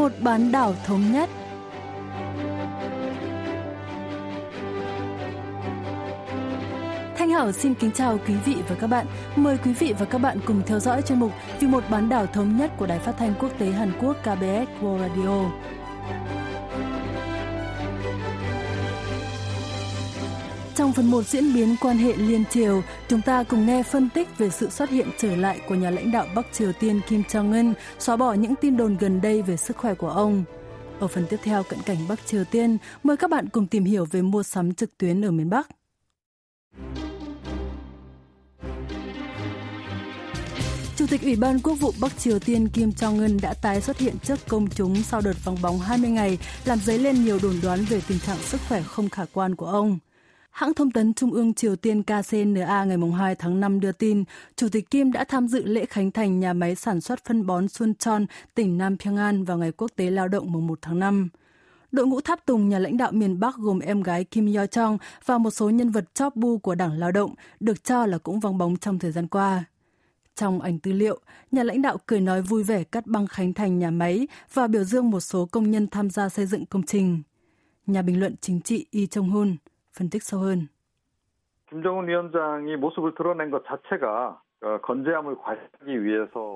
một bán đảo thống nhất. Thanh Hảo xin kính chào quý vị và các bạn. Mời quý vị và các bạn cùng theo dõi chuyên mục Vì một bán đảo thống nhất của Đài Phát thanh Quốc tế Hàn Quốc KBS World Radio. Trong phần 1 diễn biến quan hệ liên triều, chúng ta cùng nghe phân tích về sự xuất hiện trở lại của nhà lãnh đạo Bắc Triều Tiên Kim Jong-un, xóa bỏ những tin đồn gần đây về sức khỏe của ông. Ở phần tiếp theo cận cảnh Bắc Triều Tiên, mời các bạn cùng tìm hiểu về mua sắm trực tuyến ở miền Bắc. Chủ tịch Ủy ban Quốc vụ Bắc Triều Tiên Kim Jong-un đã tái xuất hiện trước công chúng sau đợt vắng bóng 20 ngày, làm dấy lên nhiều đồn đoán về tình trạng sức khỏe không khả quan của ông. Hãng thông tấn Trung ương Triều Tiên KCNA ngày 2 tháng 5 đưa tin, Chủ tịch Kim đã tham dự lễ khánh thành nhà máy sản xuất phân bón Suncheon, tỉnh Nam Pyongan vào ngày Quốc tế Lao động mùng 1 tháng 5. Đội ngũ tháp tùng nhà lãnh đạo miền Bắc gồm em gái Kim Yo Chong và một số nhân vật chóp bu của Đảng Lao động được cho là cũng vắng bóng trong thời gian qua. Trong ảnh tư liệu, nhà lãnh đạo cười nói vui vẻ cắt băng khánh thành nhà máy và biểu dương một số công nhân tham gia xây dựng công trình. Nhà bình luận chính trị Y Jong-hun phân tích sâu hơn. 김정은 위원장이 모습을 드러낸 것 자체가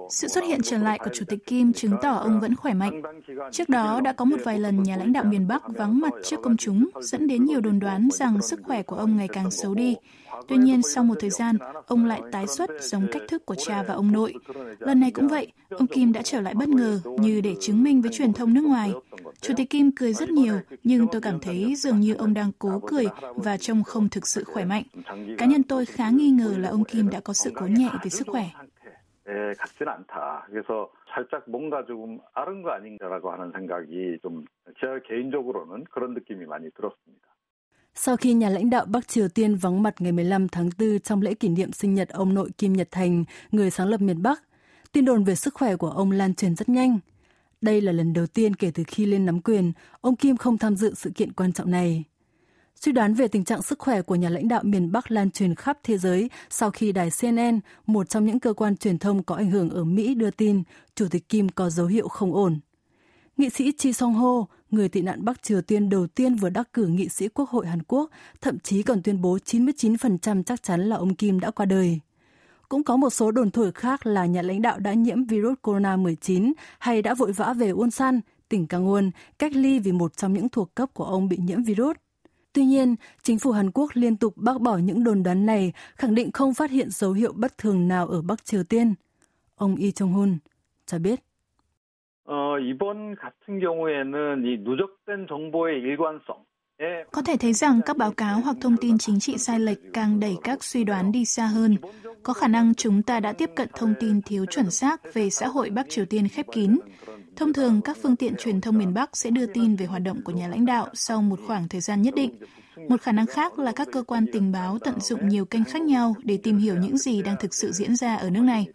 sự xuất hiện trở lại của Chủ tịch Kim chứng tỏ ông vẫn khỏe mạnh. Trước đó đã có một vài lần nhà lãnh đạo miền Bắc vắng mặt trước công chúng, dẫn đến nhiều đồn đoán rằng sức khỏe của ông ngày càng xấu đi. Tuy nhiên, sau một thời gian, ông lại tái xuất giống cách thức của cha và ông nội. Lần này cũng vậy, ông Kim đã trở lại bất ngờ như để chứng minh với truyền thông nước ngoài. Chủ tịch Kim cười rất nhiều, nhưng tôi cảm thấy dường như ông đang cố cười và trông không thực sự khỏe mạnh. Cá nhân tôi khá nghi ngờ là ông Kim đã có sự cố nhẹ về sức khỏe. 같진 않다. 그래서 살짝 뭔가 조금 아른 거 아닌가라고 하는 생각이 좀 제 개인적으로는 그런 느낌이 많이 들었습니다. Sau khi nhà lãnh đạo Bắc Triều Tiên vắng mặt ngày 15 tháng 4 trong lễ kỷ niệm sinh nhật ông nội Kim Nhật Thành, người sáng lập miền Bắc, tin đồn về sức khỏe của ông lan truyền rất nhanh. Đây là lần đầu tiên kể từ khi lên nắm quyền, ông Kim không tham dự sự kiện quan trọng này. Suy đoán về tình trạng sức khỏe của nhà lãnh đạo miền Bắc lan truyền khắp thế giới sau khi đài CNN, một trong những cơ quan truyền thông có ảnh hưởng ở Mỹ đưa tin Chủ tịch Kim có dấu hiệu không ổn. Nghị sĩ Chi Song Ho, người tị nạn Bắc Triều Tiên đầu tiên vừa đắc cử nghị sĩ Quốc hội Hàn Quốc, thậm chí còn tuyên bố 99% chắc chắn là ông Kim đã qua đời. Cũng có một số đồn thổi khác là nhà lãnh đạo đã nhiễm virus corona-19 hay đã vội vã về Ulsan, tỉnh Kangwon, cách ly vì một trong những thuộc cấp của ông bị nhiễm virus. Tuy nhiên, chính phủ Hàn Quốc liên tục bác bỏ những đồn đoán này, khẳng định không phát hiện dấu hiệu bất thường nào ở Bắc Triều Tiên. Ông Lee Chung-hun cho biết. 어, 이번 같은 경우에는 이 누적된 정보의 일관성 có thể thấy rằng các báo cáo hoặc thông tin chính trị sai lệch càng đẩy các suy đoán đi xa hơn. Có khả năng chúng ta đã tiếp cận thông tin thiếu chuẩn xác về xã hội Bắc Triều Tiên khép kín. Thông thường, các phương tiện truyền thông miền Bắc sẽ đưa tin về hoạt động của nhà lãnh đạo sau một khoảng thời gian nhất định. Một khả năng khác là các cơ quan tình báo tận dụng nhiều kênh khác nhau để tìm hiểu những gì đang thực sự diễn ra ở nước này.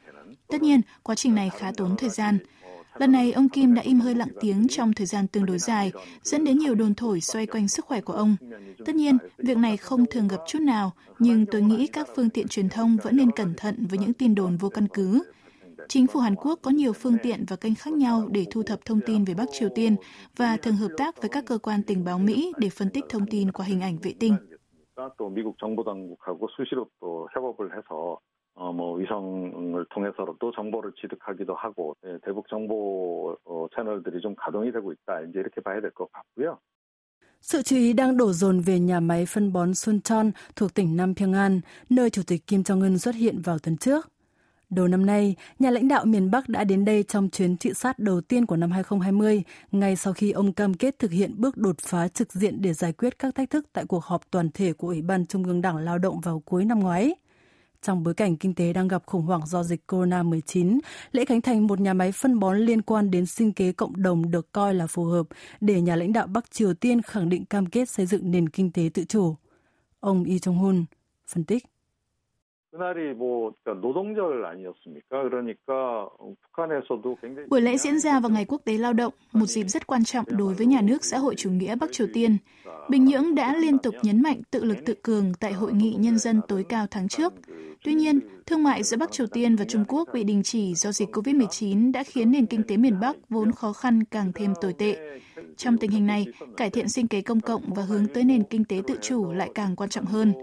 Tất nhiên, quá trình này khá tốn thời gian. Lần này, ông Kim đã im hơi lặng tiếng trong thời gian tương đối dài, dẫn đến nhiều đồn thổi xoay quanh sức khỏe của ông. Tất nhiên, việc này không thường gặp chút nào, nhưng tôi nghĩ các phương tiện truyền thông vẫn nên cẩn thận với những tin đồn vô căn cứ. Chính phủ Hàn Quốc có nhiều phương tiện và kênh khác nhau để thu thập thông tin về Bắc Triều Tiên và thường hợp tác với các cơ quan tình báo Mỹ để phân tích thông tin qua hình ảnh vệ tinh. 또 미국 정보당국하고 수시로 또 협업을 해서 어, 뭐 위성을 통해서도 정보를 취득하기도 하고 예, 대북 정보 어, 채널들이 좀 가동이 되고 있다 이제 이렇게 봐야 될 것 같고요. Sự chú ý đang đổ dồn về nhà máy phân bón Suncheon thuộc tỉnh Nam Pyongan, nơi Chủ tịch Kim Jong-un xuất hiện vào tuần trước. Đầu năm nay, nhà lãnh đạo miền Bắc đã đến đây trong chuyến thị sát đầu tiên của năm 2020, ngay sau khi ông cam kết thực hiện bước đột phá trực diện để giải quyết các thách thức tại cuộc họp toàn thể của Ủy ban Trung ương Đảng Lao động vào cuối năm ngoái. Trong bối cảnh kinh tế đang gặp khủng hoảng do dịch corona-19, lễ khánh thành một nhà máy phân bón liên quan đến sinh kế cộng đồng được coi là phù hợp để nhà lãnh đạo Bắc Triều Tiên khẳng định cam kết xây dựng nền kinh tế tự chủ. Ông Lee Jong-hun phân tích. Buổi lễ diễn ra vào Ngày Quốc tế Lao động, một dịp rất quan trọng đối với nhà nước xã hội chủ nghĩa Bắc Triều Tiên. Bình Nhưỡng đã liên tục nhấn mạnh tự lực tự cường tại Hội nghị Nhân dân tối cao tháng trước. Tuy nhiên, thương mại giữa Bắc Triều Tiên và Trung Quốc bị đình chỉ do dịch COVID-19 đã khiến nền kinh tế miền Bắc vốn khó khăn càng thêm tồi tệ. Trong tình hình này, cải thiện sinh kế công cộng và hướng tới nền kinh tế tự chủ lại càng quan trọng hơn.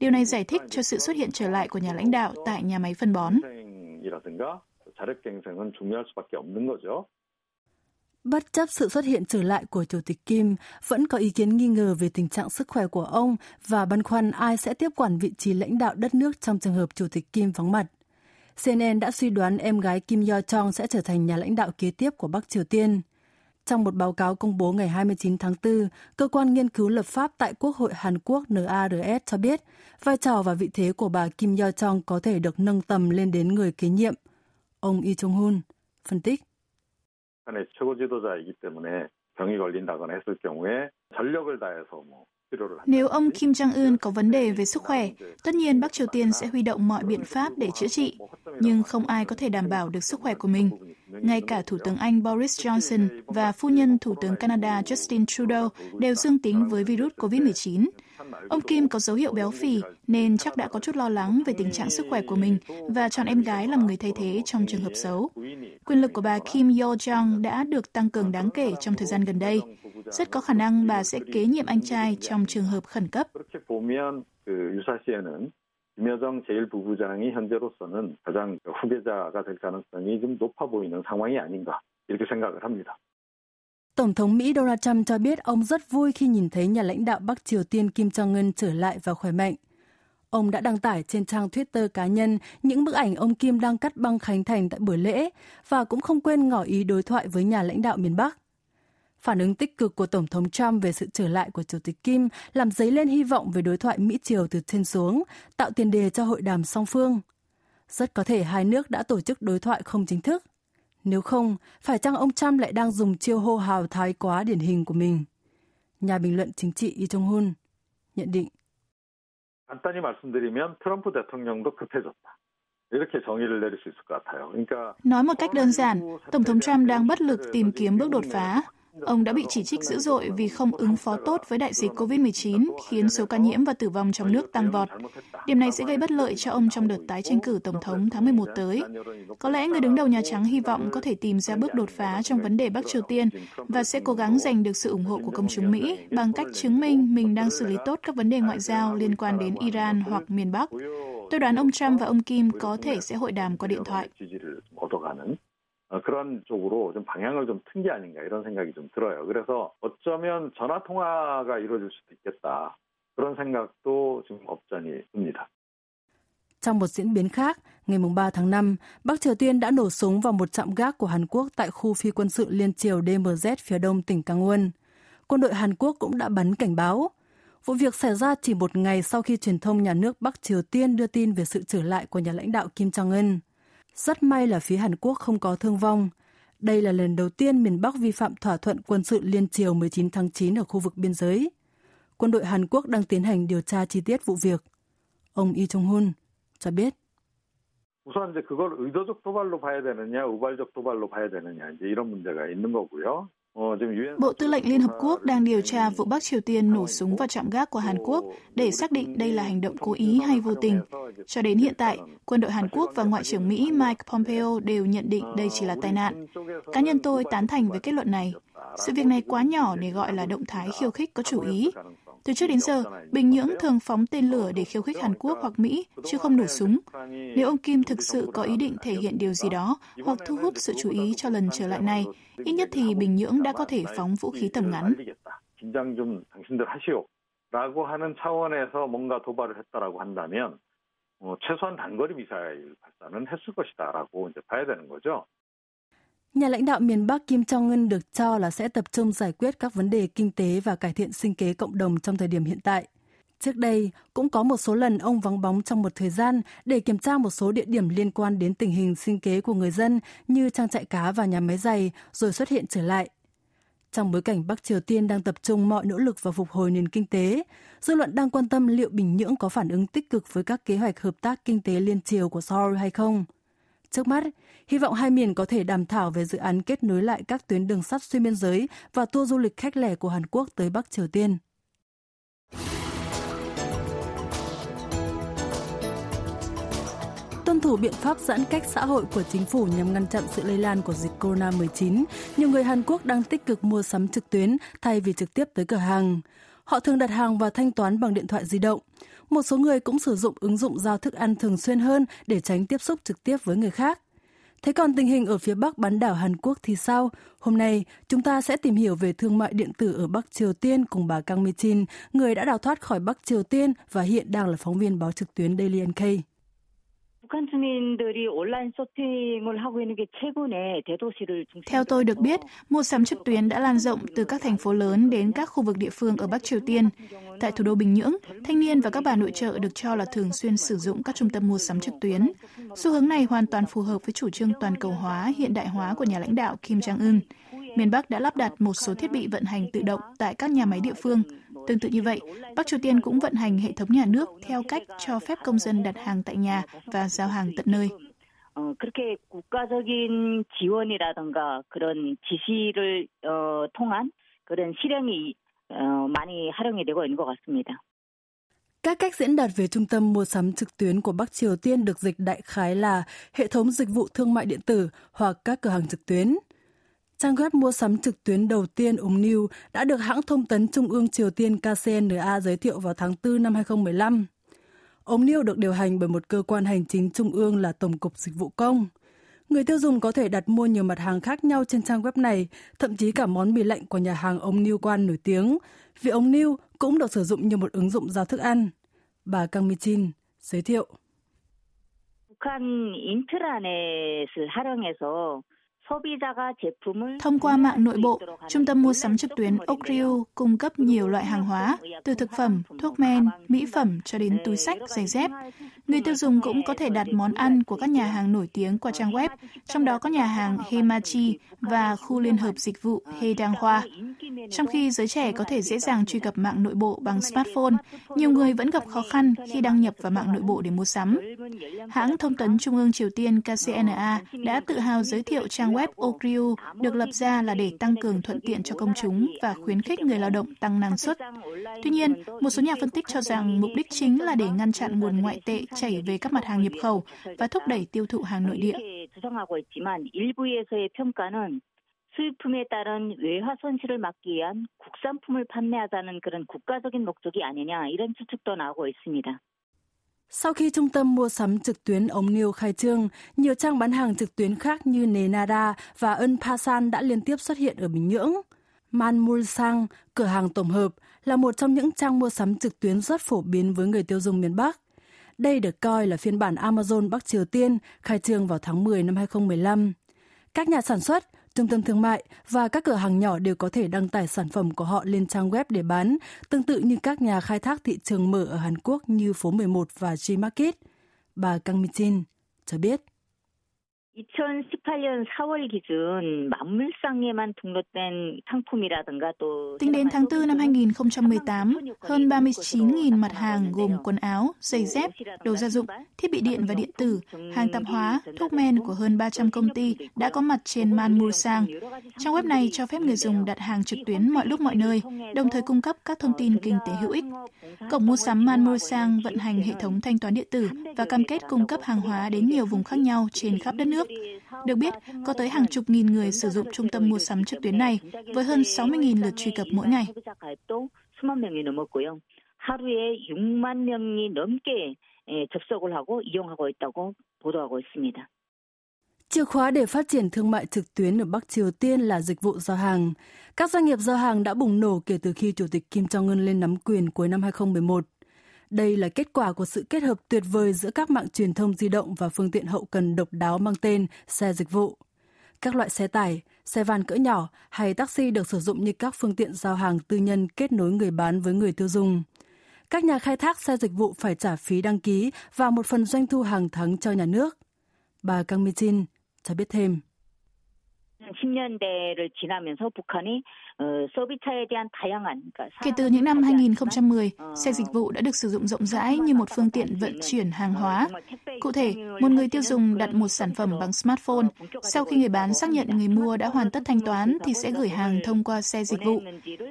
Điều này giải thích cho sự xuất hiện trở lại của nhà lãnh đạo tại nhà máy phân bón. Bất chấp sự xuất hiện trở lại của Chủ tịch Kim, vẫn có ý kiến nghi ngờ về tình trạng sức khỏe của ông và băn khoăn ai sẽ tiếp quản vị trí lãnh đạo đất nước trong trường hợp Chủ tịch Kim vắng mặt. CNN đã suy đoán em gái Kim Yo Jong sẽ trở thành nhà lãnh đạo kế tiếp của Bắc Triều Tiên. Trong một báo cáo công bố ngày 29 tháng 4, cơ quan nghiên cứu lập pháp tại Quốc hội Hàn Quốc NARS cho biết vai trò và vị thế của bà Kim Yo Jong có thể được nâng tầm lên đến người kế nhiệm. Ông Lee Chung Hun phân tích. 최고 지도자이기 때문에 병이 걸린다거나 했을 경우에 전력을 다해서 뭐 nếu ông Kim Jong-un có vấn đề về sức khỏe, tất nhiên Bắc Triều Tiên sẽ huy động mọi biện pháp để chữa trị, nhưng không ai có thể đảm bảo được sức khỏe của mình. Ngay cả Thủ tướng Anh Boris Johnson và phu nhân Thủ tướng Canada Justin Trudeau đều dương tính với virus COVID-19. Ông Kim có dấu hiệu béo phì nên chắc đã có chút lo lắng về tình trạng sức khỏe của mình và chọn em gái làm người thay thế trong trường hợp xấu. Quyền lực của bà Kim Yo Jong đã được tăng cường đáng kể trong thời gian gần đây. Rất có khả năng bà sẽ kế nhiệm anh trai trong trường hợp khẩn cấp. 김여정 제1부부장이 현재로서는 가장 후계자가 될 가능성이 좀 높아 보이는 상황이 아닌가 이렇게 생각을 합니다. Tổng thống Mỹ Donald Trump cho biết ông rất vui khi nhìn thấy nhà lãnh đạo Bắc Triều Tiên Kim Jong-un trở lại và khỏe mạnh. Ông đã đăng tải trên trang Twitter cá nhân những bức ảnh ông Kim đang cắt băng khánh thành tại buổi lễ và cũng không quên ngỏ ý đối thoại với nhà lãnh đạo miền Bắc. Phản ứng tích cực của Tổng thống Trump về sự trở lại của Chủ tịch Kim làm dấy lên hy vọng về đối thoại Mỹ-Triều từ trên xuống, tạo tiền đề cho hội đàm song phương. Rất có thể hai nước đã tổ chức đối thoại không chính thức. Nếu không, phải chăng ông Trump lại đang dùng chiêu hô hào thái quá điển hình của mình? Nhà bình luận chính trị Lee Jong Hun nhận định. 간단히 말씀드리면 트럼프 대통령도 급해졌다. Nói một cách đơn giản, Tổng thống Trump đang bất lực tìm kiếm bước đột phá. Ông đã bị chỉ trích dữ dội vì không ứng phó tốt với đại dịch COVID-19, khiến số ca nhiễm và tử vong trong nước tăng vọt. Điểm này sẽ gây bất lợi cho ông trong đợt tái tranh cử Tổng thống tháng 11 tới. Có lẽ người đứng đầu Nhà Trắng hy vọng có thể tìm ra bước đột phá trong vấn đề Bắc Triều Tiên và sẽ cố gắng giành được sự ủng hộ của công chúng Mỹ bằng cách chứng minh mình đang xử lý tốt các vấn đề ngoại giao liên quan đến Iran hoặc miền Bắc. Tôi đoán ông Trump và ông Kim có thể sẽ hội đàm qua điện thoại. 그런 쪽으로 좀 방향을 좀 튼 게 아닌가 이런 생각이 좀 들어요. 그래서 어쩌면 전화 통화가 이루어질 수도 있겠다. 그런 생각도 지금 없잖이 듭니다. Trong một diễn biến khác, ngày 3 tháng 5, Bắc Triều Tiên đã nổ súng vào một trạm gác của Hàn Quốc tại khu phi quân sự liên triều DMZ phía đông tỉnh Kangwon. Quân đội Hàn Quốc cũng đã bắn cảnh báo. Vụ việc xảy ra chỉ một ngày sau khi truyền thông nhà nước Bắc Triều Tiên đưa tin về sự trở lại của nhà lãnh đạo Kim Jong-un. Rất may là phía Hàn Quốc không có thương vong. Đây là lần đầu tiên miền Bắc vi phạm thỏa thuận quân sự liên triều 19 tháng 9 ở khu vực biên giới. Quân đội Hàn Quốc đang tiến hành điều tra chi tiết vụ việc. Ông Lee Chung-hun cho biết. 우선 이제 그걸 의도적 도발로 봐야 되느냐, 우발적 도발로 봐야 되느냐, 이제 이런 문제가 있는 거고요. Bộ Tư lệnh Liên Hợp Quốc đang điều tra vụ Bắc Triều Tiên nổ súng vào trạm gác của Hàn Quốc để xác định đây là hành động cố ý hay vô tình. Cho đến hiện tại, quân đội Hàn Quốc và Ngoại trưởng Mỹ Mike Pompeo đều nhận định đây chỉ là tai nạn. Cá nhân tôi tán thành với kết luận này. Sự việc này quá nhỏ để gọi là động thái khiêu khích có chủ ý. Từ trước đến giờ, Bình Nhưỡng thường phóng tên lửa để khiêu khích Hàn Quốc hoặc Mỹ, chứ không nổ súng. Nếu ông Kim thực sự có ý định thể hiện điều gì đó hoặc thu hút sự chú ý cho lần trở lại này, ít nhất thì Bình Nhưỡng đã có thể phóng vũ khí tầm ngắn. 라고 하는 차원에서 뭔가 도발을 했다라고 한다면 어, 최소한 단거리 미사일 발사는 했을 것이다라고 이제 봐야 되는 거죠. Nhà lãnh đạo miền Bắc Kim Jong-un được cho là sẽ tập trung giải quyết các vấn đề kinh tế và cải thiện sinh kế cộng đồng trong thời điểm hiện tại. Trước đây, cũng có một số lần ông vắng bóng trong một thời gian để kiểm tra một số địa điểm liên quan đến tình hình sinh kế của người dân như trang trại cá và nhà máy giày, rồi xuất hiện trở lại. Trong bối cảnh Bắc Triều Tiên đang tập trung mọi nỗ lực vào phục hồi nền kinh tế, dư luận đang quan tâm liệu Bình Nhưỡng có phản ứng tích cực với các kế hoạch hợp tác kinh tế liên triều của Seoul hay không. Trước mắt, hy vọng hai miền có thể đàm thảo về dự án kết nối lại các tuyến đường sắt xuyên biên giới và tour du lịch khách lẻ của Hàn Quốc tới Bắc Triều Tiên. tuân thủ biện pháp giãn cách xã hội của chính phủ nhằm ngăn chặn sự lây lan của dịch corona-19, nhiều người Hàn Quốc đang tích cực mua sắm trực tuyến thay vì trực tiếp tới cửa hàng. Họ thường đặt hàng và thanh toán bằng điện thoại di động. Một số người cũng sử dụng ứng dụng giao thức ăn thường xuyên hơn để tránh tiếp xúc trực tiếp với người khác. Thế còn tình hình ở phía Bắc bán đảo Hàn Quốc thì sao? Hôm nay, chúng ta sẽ tìm hiểu về thương mại điện tử ở Bắc Triều Tiên cùng bà Kang Mi-chin, người đã đào thoát khỏi Bắc Triều Tiên và hiện đang là phóng viên báo trực tuyến Daily NK. 북한 주민들이 온라인 쇼핑을 하고 있는 게 최근에 대도시를 Theo tôi được biết, mua sắm trực tuyến đã lan rộng từ các thành phố lớn đến các khu vực địa phương ở Bắc Triều Tiên. Tại thủ đô Bình Nhưỡng, thanh niên và các bà nội trợ được cho là thường xuyên sử dụng các trung tâm mua sắm trực tuyến. Xu hướng này hoàn toàn phù hợp với chủ trương toàn cầu hóa, hiện đại hóa của nhà lãnh đạo Kim Jong-un. Miền Bắc đã lắp đặt một số thiết bị vận hành tự động tại các nhà máy địa phương, Tương tự như vậy, Bắc Triều Tiên cũng vận hành hệ thống nhà nước theo cách cho phép công dân đặt hàng tại nhà và giao hàng tận nơi. 그렇게 국가적인 지원이라든가 그런 지시를 통한 그런 실행이 많이 활용이 되고 있는 것 같습니다. Các cách diễn đạt về trung tâm mua sắm trực tuyến của Bắc Triều Tiên được dịch đại khái là hệ thống dịch vụ thương mại điện tử hoặc các cửa hàng trực tuyến. Trang web mua sắm trực tuyến đầu tiên Úng New đã được hãng thông tấn Trung ương Triều Tiên KCNA giới thiệu vào tháng 4 năm 2015. Ống New được điều hành bởi một cơ quan hành chính trung ương là Tổng cục Dịch vụ Công. Người tiêu dùng có thể đặt mua nhiều mặt hàng khác nhau trên trang web này, thậm chí cả món mì lạnh của nhà hàng ông New Quan nổi tiếng, vì ông New cũng được sử dụng như một ứng dụng giao thức ăn. Bà Kang Mi-chin giới thiệu. 북한 인트라넷을 활용해서 Thông qua mạng nội bộ, Trung tâm mua sắm trực tuyến Okriu cung cấp nhiều loại hàng hóa, từ thực phẩm, thuốc men, mỹ phẩm cho đến túi sách, giày dép. Người tiêu dùng cũng có thể đặt món ăn của các nhà hàng nổi tiếng qua trang web, trong đó có nhà hàng Hemachi và khu liên hợp dịch vụ He Dang Hoa. Trong khi giới trẻ có thể dễ dàng truy cập mạng nội bộ bằng smartphone, nhiều người vẫn gặp khó khăn khi đăng nhập vào mạng nội bộ để mua sắm. Hãng thông tấn Trung ương Triều Tiên KCNA đã tự hào giới thiệu trang web Okriu được lập ra là để tăng cường thuận tiện cho công chúng và khuyến khích người lao động tăng năng suất. Tuy nhiên, một số nhà phân tích cho rằng mục đích chính là để ngăn chặn nguồn ngoại tệ chảy về các mặt hàng nhập khẩu và thúc đẩy tiêu thụ hàng nội địa. 수입품에 따른 외화 손실을 막기 위한 국산품을 판매하자는 그런 국가적인 목적이 아니냐 이런 추측도 나오고 있습니다. sau khi trung tâm mua sắm trực tuyến ống Niêu khai trương, nhiều trang bán hàng trực tuyến khác như Nenada và Ân Pasan đã liên tiếp xuất hiện ở Bình Nhưỡng. Manmulsang, cửa hàng tổng hợp, là một trong những trang mua sắm trực tuyến rất phổ biến với người tiêu dùng miền Bắc. Đây được coi là phiên bản Amazon Bắc Triều Tiên, khai trương vào tháng 10 năm 2015. Các nhà sản xuất, trung tâm thương mại và các cửa hàng nhỏ đều có thể đăng tải sản phẩm của họ lên trang web để bán, tương tự như các nhà khai thác thị trường mở ở Hàn Quốc như phố 11 và G-Market. Bà Kang Mi-jin cho biết. 2018년 4월 기준 만물상에만 등록된 상품이라든가 또 Tính đến tháng 4 năm 2018, hơn 39.000 mặt hàng gồm quần áo, giày dép, đồ gia dụng, thiết bị điện và điện tử, hàng tạp hóa, thuốc men của hơn 300 công ty đã có mặt trên Manmulsang. Trang web này cho phép người dùng đặt hàng trực tuyến mọi lúc mọi nơi, đồng thời cung cấp các thông tin kinh tế hữu ích. Cổng mua sắm Manmulsang vận hành hệ thống thanh toán điện tử và cam kết cung cấp hàng hóa đến nhiều vùng khác nhau trên khắp đất nước nước. Được biết, có tới hàng chục nghìn người sử dụng trung tâm mua sắm trực tuyến này, với hơn 60.000 lượt truy cập mỗi ngày. 하루에 6만 명이 넘게 접속을 하고 이용하고 있다고 보도하고 있습니다. Chìa khóa để phát triển thương mại trực tuyến ở Bắc Triều Tiên là dịch vụ giao hàng. Các doanh nghiệp giao hàng đã bùng nổ kể từ khi Chủ tịch Kim Jong-un lên nắm quyền cuối năm 2011. Đây là kết quả của sự kết hợp tuyệt vời giữa các mạng truyền thông di động và phương tiện hậu cần độc đáo mang tên xe dịch vụ. Các loại xe tải, xe van cỡ nhỏ hay taxi được sử dụng như các phương tiện giao hàng tư nhân kết nối người bán với người tiêu dùng. Các nhà khai thác xe dịch vụ phải trả phí đăng ký và một phần doanh thu hàng tháng cho nhà nước. Bà Kang Mi-jin cho biết thêm. Kể từ những năm 2010, xe dịch vụ đã được sử dụng rộng rãi như một phương tiện vận chuyển hàng hóa. Cụ thể, một người tiêu dùng đặt một sản phẩm bằng smartphone, sau khi người bán xác nhận người mua đã hoàn tất thanh toán thì sẽ gửi hàng thông qua xe dịch vụ.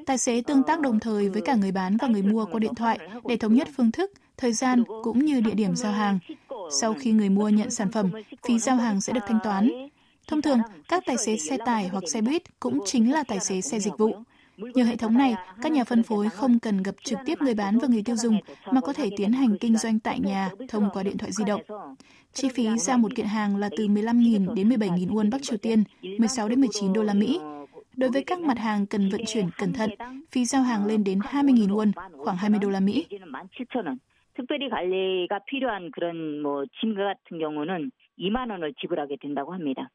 Tài xế tương tác đồng thời với cả người bán và người mua qua điện thoại để thống nhất phương thức, thời gian cũng như địa điểm giao hàng. Sau khi người mua nhận sản phẩm, phí giao hàng sẽ được thanh toán. Thông thường, các tài xế xe tải hoặc xe buýt cũng chính là tài xế xe dịch vụ. Nhờ hệ thống này, các nhà phân phối không cần gặp trực tiếp người bán và người tiêu dùng mà có thể tiến hành kinh doanh tại nhà thông qua điện thoại di động. Chi phí giao một kiện hàng là từ 15.000 đến 17.000 won Bắc Triều Tiên, 16 đến 19 đô la Mỹ. Đối với các mặt hàng cần vận chuyển cẩn thận, phí giao hàng lên đến 20.000 won, khoảng 20 đô la Mỹ. 특별히 관리가 필요한 그런 뭐 짐과 같은 경우는 2만 원을 지불하게 된다고 합니다.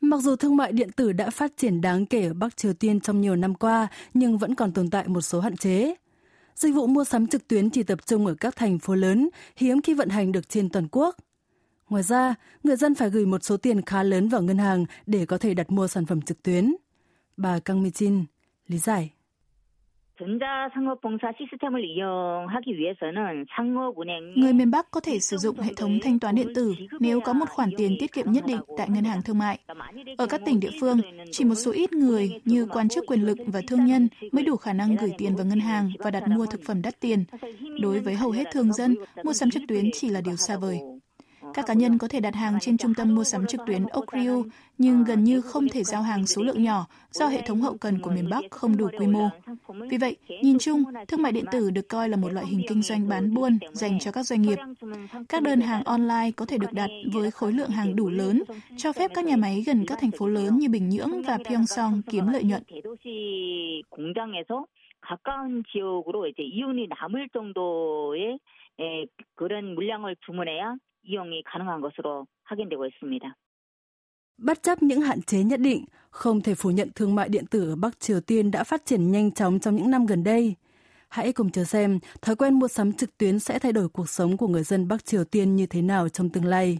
Mặc dù thương mại điện tử đã phát triển đáng kể ở Bắc Triều Tiên trong nhiều năm qua, nhưng vẫn còn tồn tại một số hạn chế. Dịch vụ mua sắm trực tuyến chỉ tập trung ở các thành phố lớn, hiếm khi vận hành được trên toàn quốc. Ngoài ra, người dân phải gửi một số tiền khá lớn vào ngân hàng để có thể đặt mua sản phẩm trực tuyến. Bà Kang Mi-jin lý giải. Người miền Bắc có thể sử dụng hệ thống thanh toán điện tử nếu có một khoản tiền tiết kiệm nhất định tại ngân hàng thương mại. Ở các tỉnh địa phương, chỉ một số ít người như quan chức quyền lực và thương nhân mới đủ khả năng gửi tiền vào ngân hàng và đặt mua thực phẩm đắt tiền. Đối với hầu hết thường dân, mua sắm trực tuyến chỉ là điều xa vời. Các cá nhân có thể đặt hàng trên trung tâm mua sắm trực tuyến Okriu, nhưng gần như không thể giao hàng số lượng nhỏ do hệ thống hậu cần của miền Bắc không đủ quy mô. Vì vậy, nhìn chung, thương mại điện tử được coi là một loại hình kinh doanh bán buôn dành cho các doanh nghiệp. Các đơn hàng online có thể được đặt với khối lượng hàng đủ lớn, cho phép các nhà máy gần các thành phố lớn như Bình Nhưỡng và Pyeongchang kiếm lợi nhuận. 가까운 지역으로 이제 이윤이 남을 정도의 그런 물량을 주문해야 이용이 가능한 것으로 확인되고 있습니다. Bất chấp những hạn chế nhất định, không thể phủ nhận thương mại điện tử ở Bắc Triều Tiên đã phát triển nhanh chóng trong những năm gần đây. Hãy cùng chờ xem thói quen mua sắm trực tuyến sẽ thay đổi cuộc sống của người dân Bắc Triều Tiên như thế nào trong tương lai.